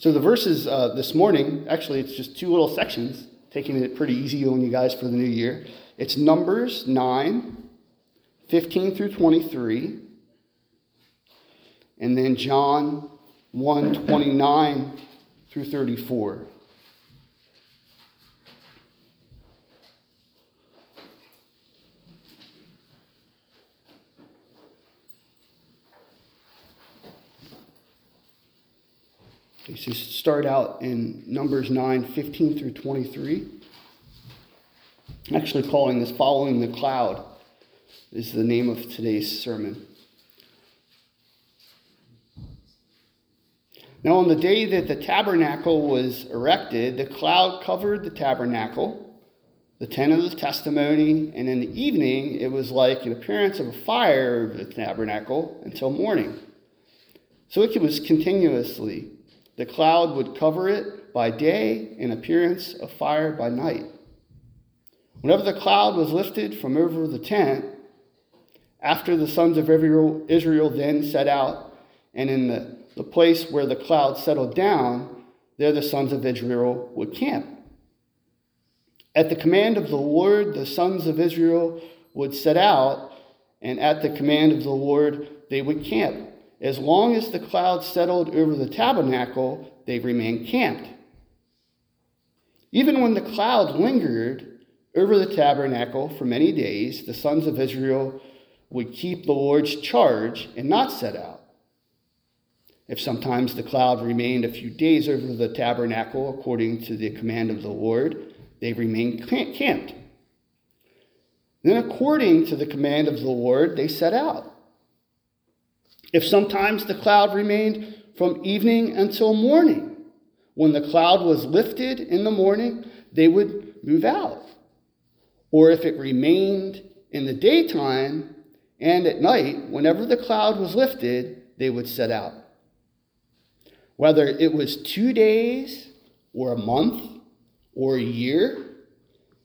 So the verses uh, this morning, actually, it's just two little sections, taking it pretty easy on you guys for the new year. It's Numbers 9, 15 through 23, and then John 1, 29 through 34. So start out in Numbers 9, 15 through 23. I'm actually calling this Following the Cloud, is the name of today's sermon. Now, on the day that the tabernacle was erected, the cloud covered the tabernacle, the tent of the testimony, and in the evening it was like an appearance of a fire over the tabernacle until morning. So it was continuously. The cloud would cover it by day, and appearance of fire by night. Whenever the cloud was lifted from over the tent, after the sons of Israel then set out, and in the, the place where the cloud settled down, there the sons of Israel would camp. At the command of the Lord, the sons of Israel would set out, and at the command of the Lord, they would camp. As long as the cloud settled over the tabernacle, they remained camped. Even when the cloud lingered over the tabernacle for many days, the sons of Israel would keep the Lord's charge and not set out. If sometimes the cloud remained a few days over the tabernacle according to the command of the Lord, they remained camped. Then, according to the command of the Lord, they set out. If sometimes the cloud remained from evening until morning, when the cloud was lifted in the morning, they would move out. Or if it remained in the daytime and at night, whenever the cloud was lifted, they would set out. Whether it was two days or a month or a year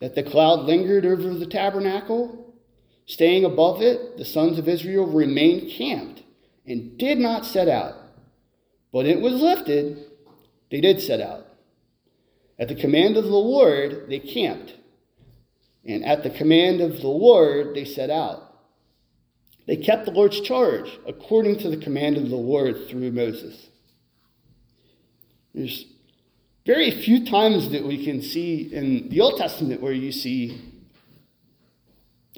that the cloud lingered over the tabernacle, staying above it, the sons of Israel remained camped and did not set out. But it was lifted, they did set out. At the command of the Lord, they camped. And at the command of the Lord, they set out. They kept the Lord's charge according to the command of the Lord through Moses. There's very few times that we can see in the Old Testament where you see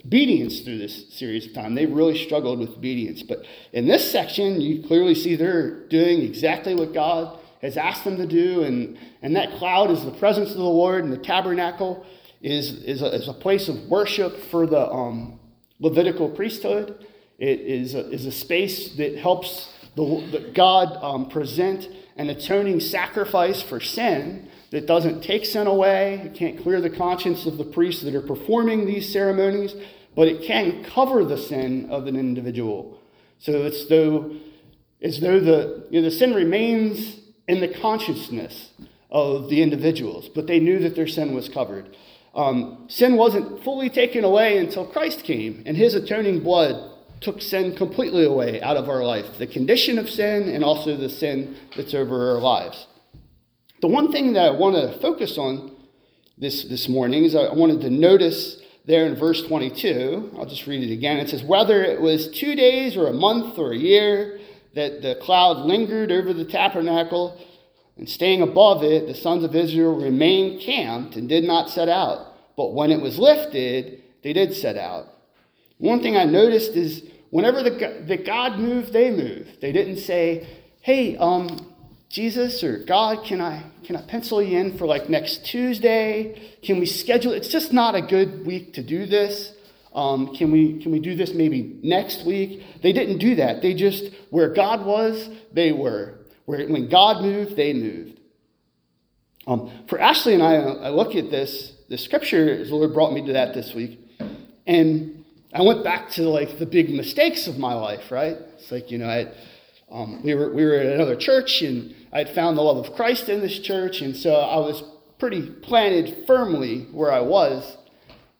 obedience through this series of time. They really struggled with obedience. But in this section, you clearly see they're doing exactly what God has asked them to do. And, and that cloud is the presence of the Lord, and the tabernacle is, is, a, is a place of worship for the um, Levitical priesthood. It is a, is a space that helps the, the God um, present an atoning sacrifice for sin that doesn't take sin away. It can't clear the conscience of the priests that are performing these ceremonies, but it can cover the sin of an individual. So it's though as though the, you know, the sin remains in the consciousness of the individuals, but they knew that their sin was covered. Um, sin wasn't fully taken away until Christ came, and his atoning blood took sin completely away out of our life the condition of sin and also the sin that's over our lives. The one thing that I want to focus on this, this morning is I wanted to notice there in verse 22. I'll just read it again. It says, Whether it was two days or a month or a year that the cloud lingered over the tabernacle, and staying above it, the sons of Israel remained camped and did not set out. But when it was lifted, they did set out. One thing I noticed is whenever the, the God moved, they moved. They didn't say, hey, um, Jesus or God, can I can I pencil you in for like next Tuesday? Can we schedule? It's just not a good week to do this. Um, can we can we do this maybe next week? They didn't do that. They just where God was, they were. Where when God moved, they moved. Um, for Ashley and I, I look at this the scripture. The Lord brought me to that this week, and I went back to like the big mistakes of my life. Right? It's like you know I. Um, we were we were at another church and I had found the love of Christ in this church, and so I was pretty planted firmly where I was.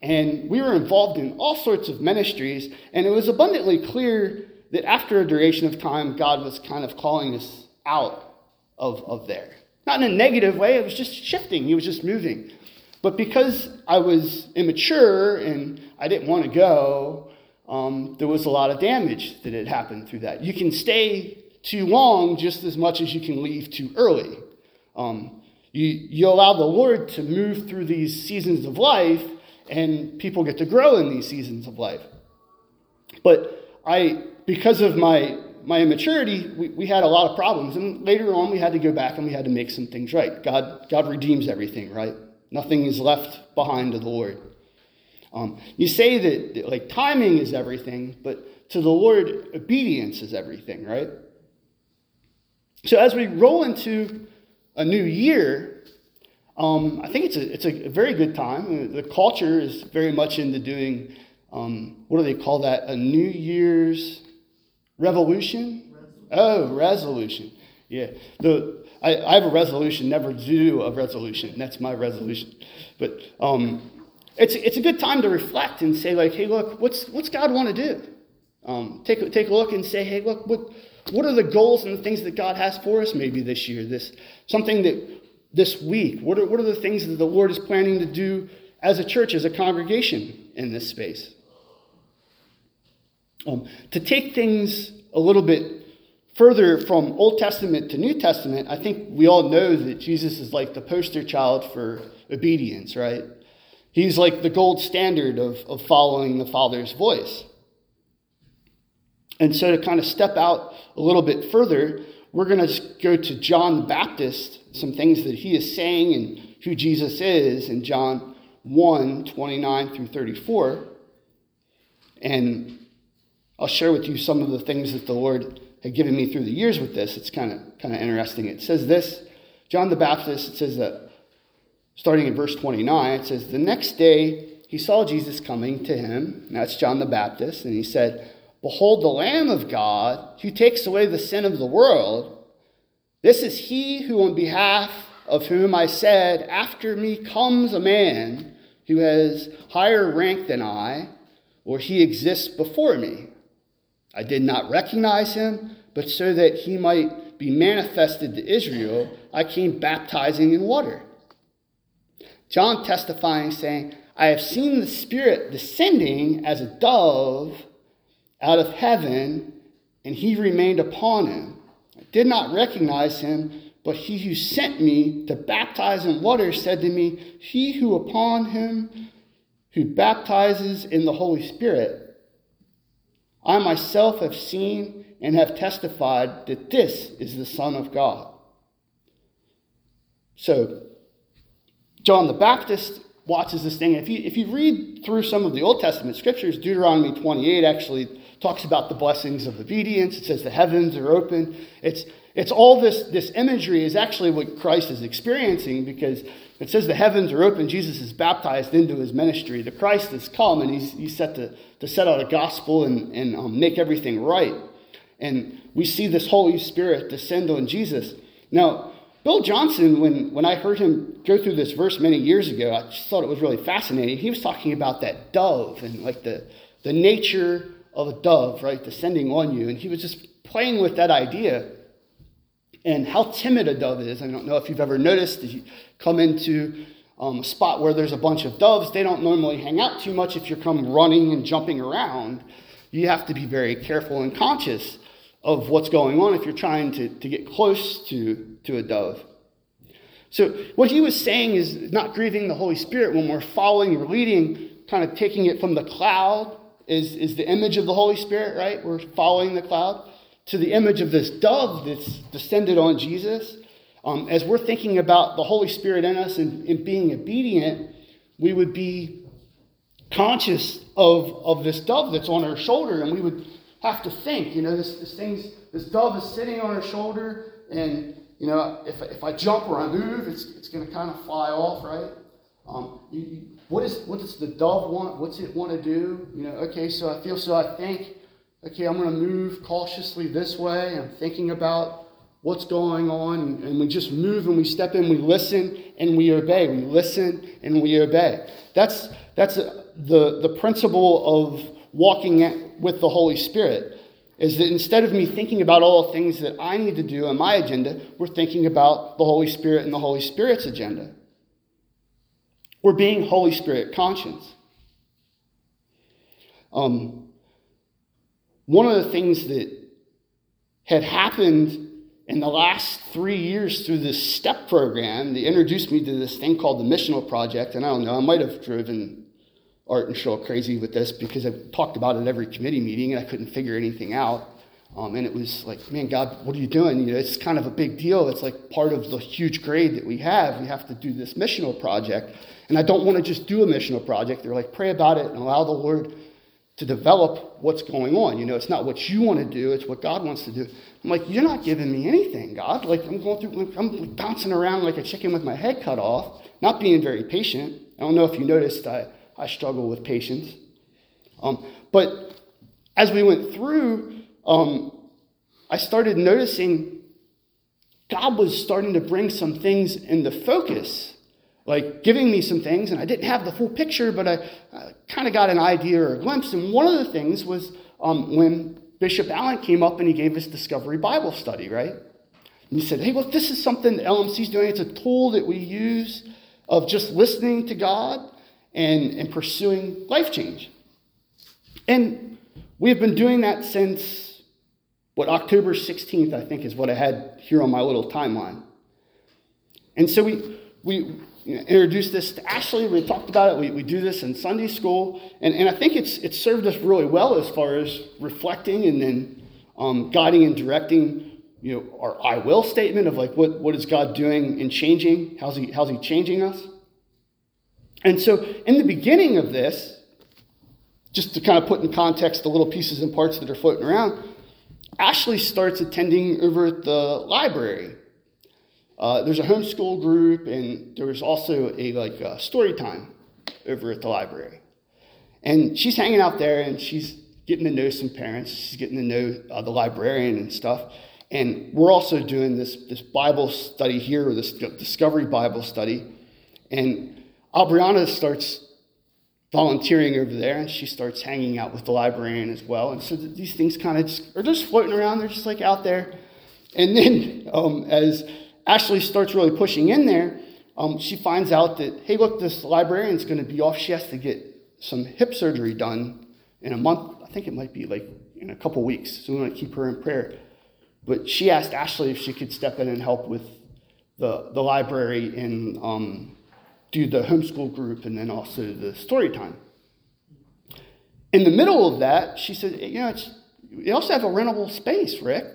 And we were involved in all sorts of ministries, and it was abundantly clear that after a duration of time, God was kind of calling us out of, of there. Not in a negative way, it was just shifting, he was just moving. But because I was immature and I didn't want to go, um, there was a lot of damage that had happened through that. You can stay too long just as much as you can leave too early. Um, you, you allow the Lord to move through these seasons of life, and people get to grow in these seasons of life. But I, because of my my immaturity, we, we had a lot of problems. And later on, we had to go back and we had to make some things right. God, God redeems everything, right? Nothing is left behind to the Lord. Um, you say that like timing is everything, but to the Lord, obedience is everything, right? So as we roll into a new year, um, I think it's a, it's a very good time. The culture is very much into doing, um, what do they call that? A New Year's revolution? Oh, resolution. Yeah. The, I, I, have a resolution never do a resolution. That's my resolution. But um, it's, it's a good time to reflect and say, like, hey, look, what's, what's God want to do? Um, take, take a look and say, hey, look, what, what are the goals and the things that God has for us maybe this year? This something that this week. What are, what are the things that the Lord is planning to do as a church, as a congregation in this space? Um, to take things a little bit further from Old Testament to New Testament, I think we all know that Jesus is like the poster child for obedience, right? He's like the gold standard of, of following the Father's voice. And so, to kind of step out a little bit further, we're going to go to John the Baptist, some things that he is saying and who Jesus is in John 1 29 through 34. And I'll share with you some of the things that the Lord had given me through the years with this. It's kind of kind of interesting. It says this John the Baptist, it says that starting in verse 29, it says, The next day he saw Jesus coming to him. That's John the Baptist. And he said, Behold, the Lamb of God who takes away the sin of the world. This is he who, on behalf of whom I said, After me comes a man who has higher rank than I, or he exists before me. I did not recognize him, but so that he might be manifested to Israel, I came baptizing in water. John testifying, saying, I have seen the Spirit descending as a dove out of heaven, and he remained upon him. I did not recognize him, but he who sent me to baptize in water said to me, He who upon him who baptizes in the Holy Spirit, I myself have seen and have testified that this is the Son of God. So, John the Baptist watches this thing. If you, if you read through some of the Old Testament scriptures, Deuteronomy 28 actually talks about the blessings of obedience. It says the heavens are open. It's, it's all this, this imagery is actually what Christ is experiencing because it says the heavens are open. Jesus is baptized into his ministry. The Christ has come and he's, he's set to, to set out a gospel and, and um, make everything right. And we see this Holy Spirit descend on Jesus. Now, Bill Johnson, when, when I heard him go through this verse many years ago, I just thought it was really fascinating. He was talking about that dove and like the, the nature of a dove, right, descending on you. And he was just playing with that idea and how timid a dove is. I don't know if you've ever noticed, if you come into um, a spot where there's a bunch of doves, they don't normally hang out too much if you come running and jumping around. You have to be very careful and conscious of what's going on if you're trying to, to get close to, to a dove. So, what he was saying is not grieving the Holy Spirit when we're following or leading, kind of taking it from the cloud is, is the image of the Holy Spirit, right? We're following the cloud to the image of this dove that's descended on Jesus. Um, as we're thinking about the Holy Spirit in us and, and being obedient, we would be conscious of, of this dove that's on our shoulder, and we would have to think, you know, this, this thing's, this dove is sitting on her shoulder, and, you know, if, if I jump or I move, it's, it's going to kind of fly off, right? Um, you, what, is, what does the dove want? What's it want to do? You know, okay, so I feel, so I think, okay, I'm going to move cautiously this way. I'm thinking about what's going on, and we just move and we step in, we listen and we obey. We listen and we obey. That's, that's uh, the, the principle of walking with the Holy Spirit. is that instead of me thinking about all the things that I need to do on my agenda, we're thinking about the Holy Spirit and the Holy Spirit's agenda. We're being Holy Spirit conscious. Um, one of the things that had happened in the last three years through this STEP program, they introduced me to this thing called the Missional Project. And I don't know, I might have driven Art and Cheryl crazy with this because I've talked about it every committee meeting and I couldn't figure anything out. Um, and it was like, man, God, what are you doing? You know, it's kind of a big deal. It's like part of the huge grade that we have. We have to do this missional project. And I don't want to just do a missional project. They're like, pray about it and allow the Lord to develop what's going on. You know, it's not what you want to do, it's what God wants to do. I'm like, you're not giving me anything, God. Like, I'm going through, I'm bouncing around like a chicken with my head cut off, not being very patient. I don't know if you noticed, I, I struggle with patience. Um, but as we went through, um, I started noticing God was starting to bring some things into focus, like giving me some things, and I didn't have the full picture, but I, I kind of got an idea or a glimpse. And one of the things was um, when Bishop Allen came up and he gave us Discovery Bible Study, right? And he said, hey, look, this is something that LMC's doing. It's a tool that we use of just listening to God and, and pursuing life change. And we have been doing that since what October 16th, I think, is what I had here on my little timeline. And so we, we introduced this to Ashley. We talked about it. We, we do this in Sunday school. And, and I think it's, it's served us really well as far as reflecting and then um, guiding and directing you know, our I will statement of like what, what is God doing and changing? How's he, how's he changing us? And so in the beginning of this, just to kind of put in context the little pieces and parts that are floating around, Ashley starts attending over at the library. Uh, there's a homeschool group, and there's also a like a story time over at the library. And she's hanging out there, and she's getting to know some parents. She's getting to know uh, the librarian and stuff. And we're also doing this this Bible study here, or this Discovery Bible study. And Aubriana starts volunteering over there, and she starts hanging out with the librarian as well. And so these things kind of just, are just floating around. They're just like out there. And then um, as Ashley starts really pushing in there, um, she finds out that, hey, look, this librarian's going to be off. She has to get some hip surgery done in a month. I think it might be like in a couple weeks. So we want to keep her in prayer. But she asked Ashley if she could step in and help with the, the library in um, do the homeschool group and then also the story time. In the middle of that, she said, you know, it's, you also have a rentable space, Rick.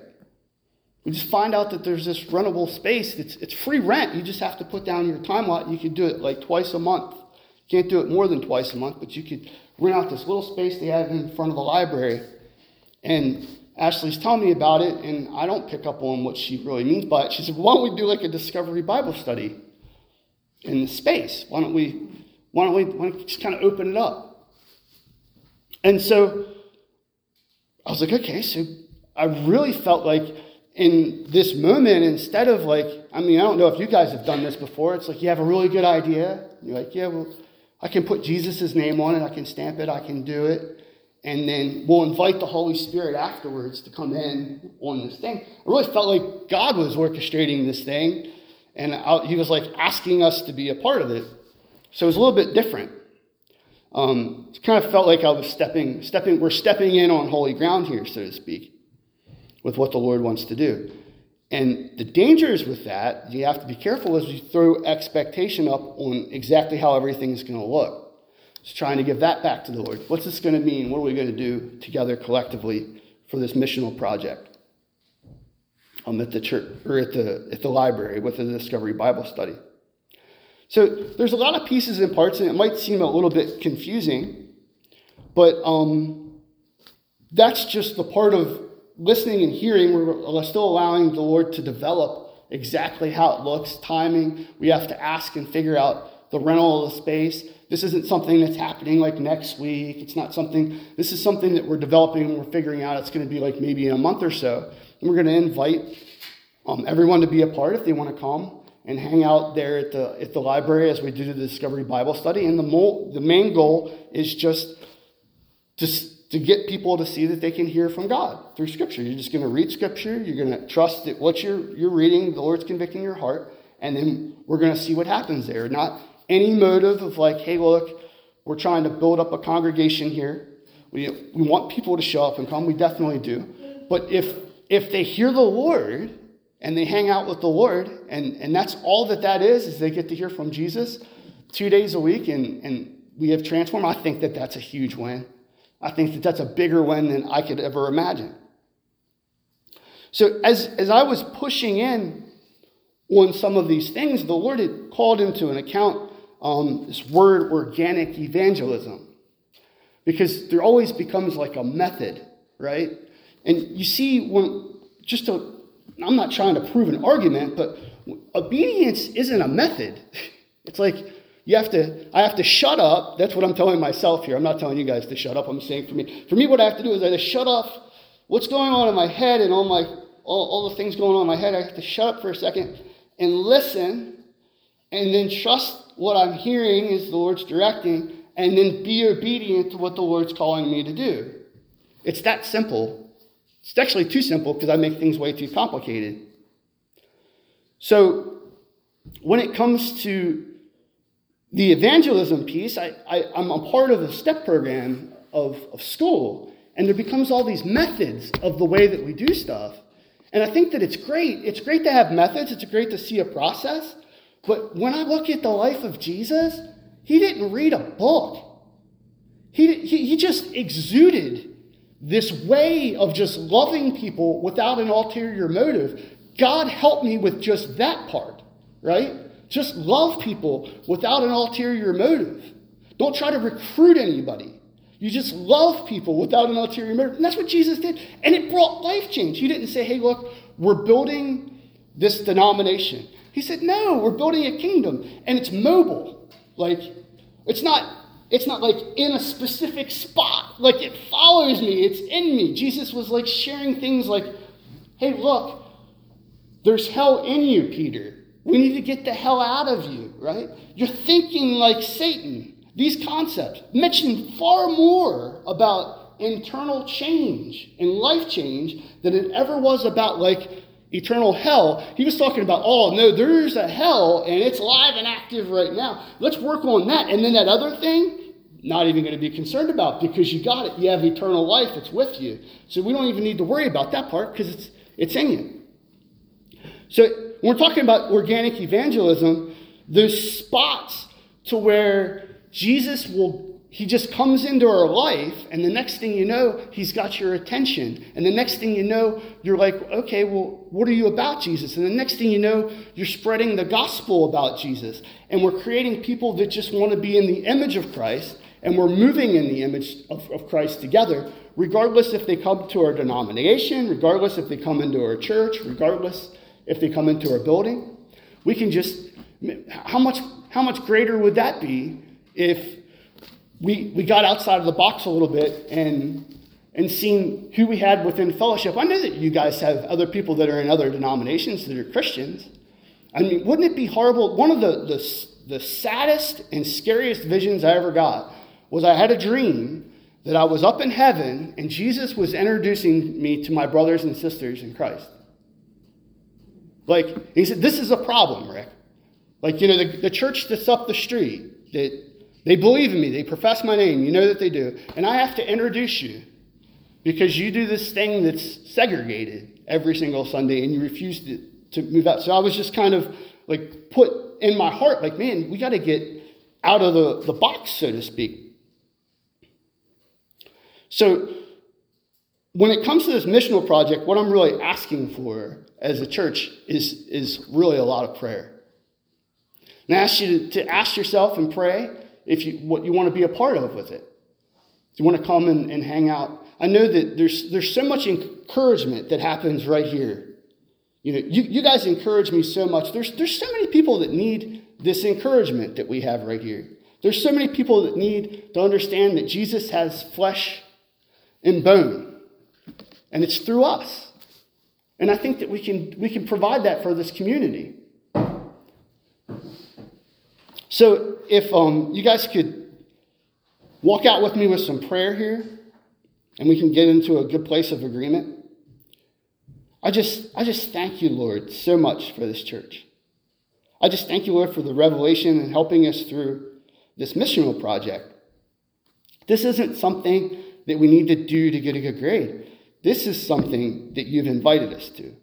We just find out that there's this rentable space. It's, it's free rent. You just have to put down your time lot. You can do it like twice a month. You can't do it more than twice a month, but you could rent out this little space they have in front of the library. And Ashley's telling me about it, and I don't pick up on what she really means by it. She said, Why don't we do like a discovery Bible study? In the space. Why don't we, why don't we, why don't we just kind of open it up? And so I was like, okay, so I really felt like in this moment, instead of like, I mean, I don't know if you guys have done this before. It's like you have a really good idea. You're like, yeah, well, I can put Jesus' name on it, I can stamp it, I can do it. And then we'll invite the Holy Spirit afterwards to come in on this thing. I really felt like God was orchestrating this thing and I, he was like asking us to be a part of it. So it was a little bit different. Um, it kind of felt like I was stepping, stepping, we're stepping in on holy ground here, so to speak, with what the Lord wants to do. And the dangers with that, you have to be careful as you throw expectation up on exactly how everything is going to look. Just trying to give that back to the Lord. What's this going to mean? What are we going to do together collectively for this missional project? Um, at the church or at the at the library with the Discovery Bible Study. So there's a lot of pieces and parts, and it might seem a little bit confusing, but um, that's just the part of listening and hearing. We're still allowing the Lord to develop exactly how it looks, timing. We have to ask and figure out the rental of the space. This isn't something that's happening like next week. It's not something, this is something that we're developing and we're figuring out it's going to be like maybe in a month or so. And we're going to invite um, everyone to be a part if they want to come and hang out there at the, at the library as we do the Discovery Bible study. And the, mo- the main goal is just to, to get people to see that they can hear from God through Scripture. You're just going to read Scripture. You're going to trust that what you're, you're reading, the Lord's convicting your heart, and then we're going to see what happens there. Not any motive of like, hey, look, we're trying to build up a congregation here. We, we want people to show up and come. We definitely do. But if, if they hear the Lord and they hang out with the Lord, and, and that's all that that is, is they get to hear from Jesus two days a week, and, and we have transformed, I think that that's a huge win. I think that that's a bigger win than I could ever imagine. So as, as I was pushing in on some of these things, the Lord had called into an account um, this word organic evangelism. Because there always becomes like a method, right? And you see, when just to, I'm not trying to prove an argument, but obedience isn't a method. It's like you have to, I have to shut up. That's what I'm telling myself here. I'm not telling you guys to shut up. I'm saying for me, for me, what I have to do is I to shut off what's going on in my head and all my, all, all the things going on in my head. I have to shut up for a second and listen and then trust what I'm hearing is the Lord's directing and then be obedient to what the Lord's calling me to do. It's that simple. It's actually too simple because I make things way too complicated. So, when it comes to the evangelism piece, I, am a part of a step program of, of school, and there becomes all these methods of the way that we do stuff. And I think that it's great. It's great to have methods, it's great to see a process. But when I look at the life of Jesus, he didn't read a book. He, he, he just exuded this way of just loving people without an ulterior motive. God help me with just that part, right? Just love people without an ulterior motive. Don't try to recruit anybody. You just love people without an ulterior motive. And that's what Jesus did. And it brought life change. He didn't say, hey, look, we're building this denomination. He said, no, we're building a kingdom and it's mobile. Like, it's not. It's not like in a specific spot. Like it follows me. It's in me. Jesus was like sharing things like, hey, look, there's hell in you, Peter. We need to get the hell out of you, right? You're thinking like Satan. These concepts mention far more about internal change and life change than it ever was about like eternal hell. He was talking about, oh, no, there's a hell and it's live and active right now. Let's work on that. And then that other thing, not even going to be concerned about because you got it. You have eternal life, it's with you. So we don't even need to worry about that part because it's, it's in you. So when we're talking about organic evangelism, there's spots to where Jesus will, he just comes into our life, and the next thing you know, he's got your attention. And the next thing you know, you're like, okay, well, what are you about, Jesus? And the next thing you know, you're spreading the gospel about Jesus. And we're creating people that just want to be in the image of Christ, and we're moving in the image of, of Christ together, regardless if they come to our denomination, regardless if they come into our church, regardless if they come into our building. We can just, how much, how much greater would that be if we, we got outside of the box a little bit and, and seen who we had within fellowship? I know that you guys have other people that are in other denominations that are Christians. I mean, wouldn't it be horrible? One of the, the, the saddest and scariest visions I ever got was I had a dream that I was up in heaven and Jesus was introducing me to my brothers and sisters in Christ. Like, he said, this is a problem, Rick. Like, you know, the, the church that's up the street, that they believe in me, they profess my name, you know that they do. And I have to introduce you because you do this thing that's segregated every single Sunday and you refuse to, to move out. So I was just kind of like put in my heart, like, man, we got to get out of the, the box, so to speak. So when it comes to this missional project, what I'm really asking for as a church is, is really a lot of prayer. And I ask you to, to ask yourself and pray if you, what you want to be a part of with it. Do you want to come and, and hang out? I know that there's, there's so much encouragement that happens right here. You know, you, you guys encourage me so much. There's, there's so many people that need this encouragement that we have right here. There's so many people that need to understand that Jesus has flesh and bone, and it's through us. And I think that we can, we can provide that for this community. So if um, you guys could walk out with me with some prayer here. and we can get into a good place of agreement. I just, I just thank you, Lord, so much for this church. I just thank you, Lord, for the revelation and helping us through this missional project. This isn't something that we need to do to get a good grade. This is something that you've invited us to.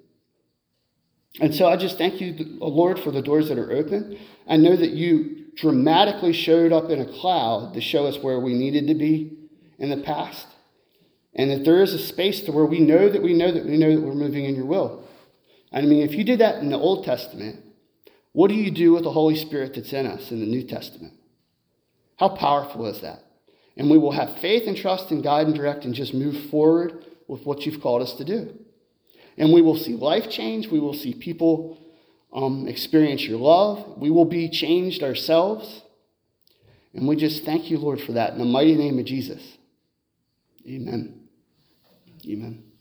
And so I just thank you, Lord, for the doors that are open. I know that you dramatically showed up in a cloud to show us where we needed to be in the past. And that there is a space to where we know that we know that we know that we're moving in your will. I mean, if you did that in the Old Testament, what do you do with the Holy Spirit that's in us in the New Testament? How powerful is that? And we will have faith and trust and guide and direct and just move forward with what you've called us to do. And we will see life change. We will see people um, experience your love. We will be changed ourselves. And we just thank you, Lord, for that in the mighty name of Jesus. Amen. Amen.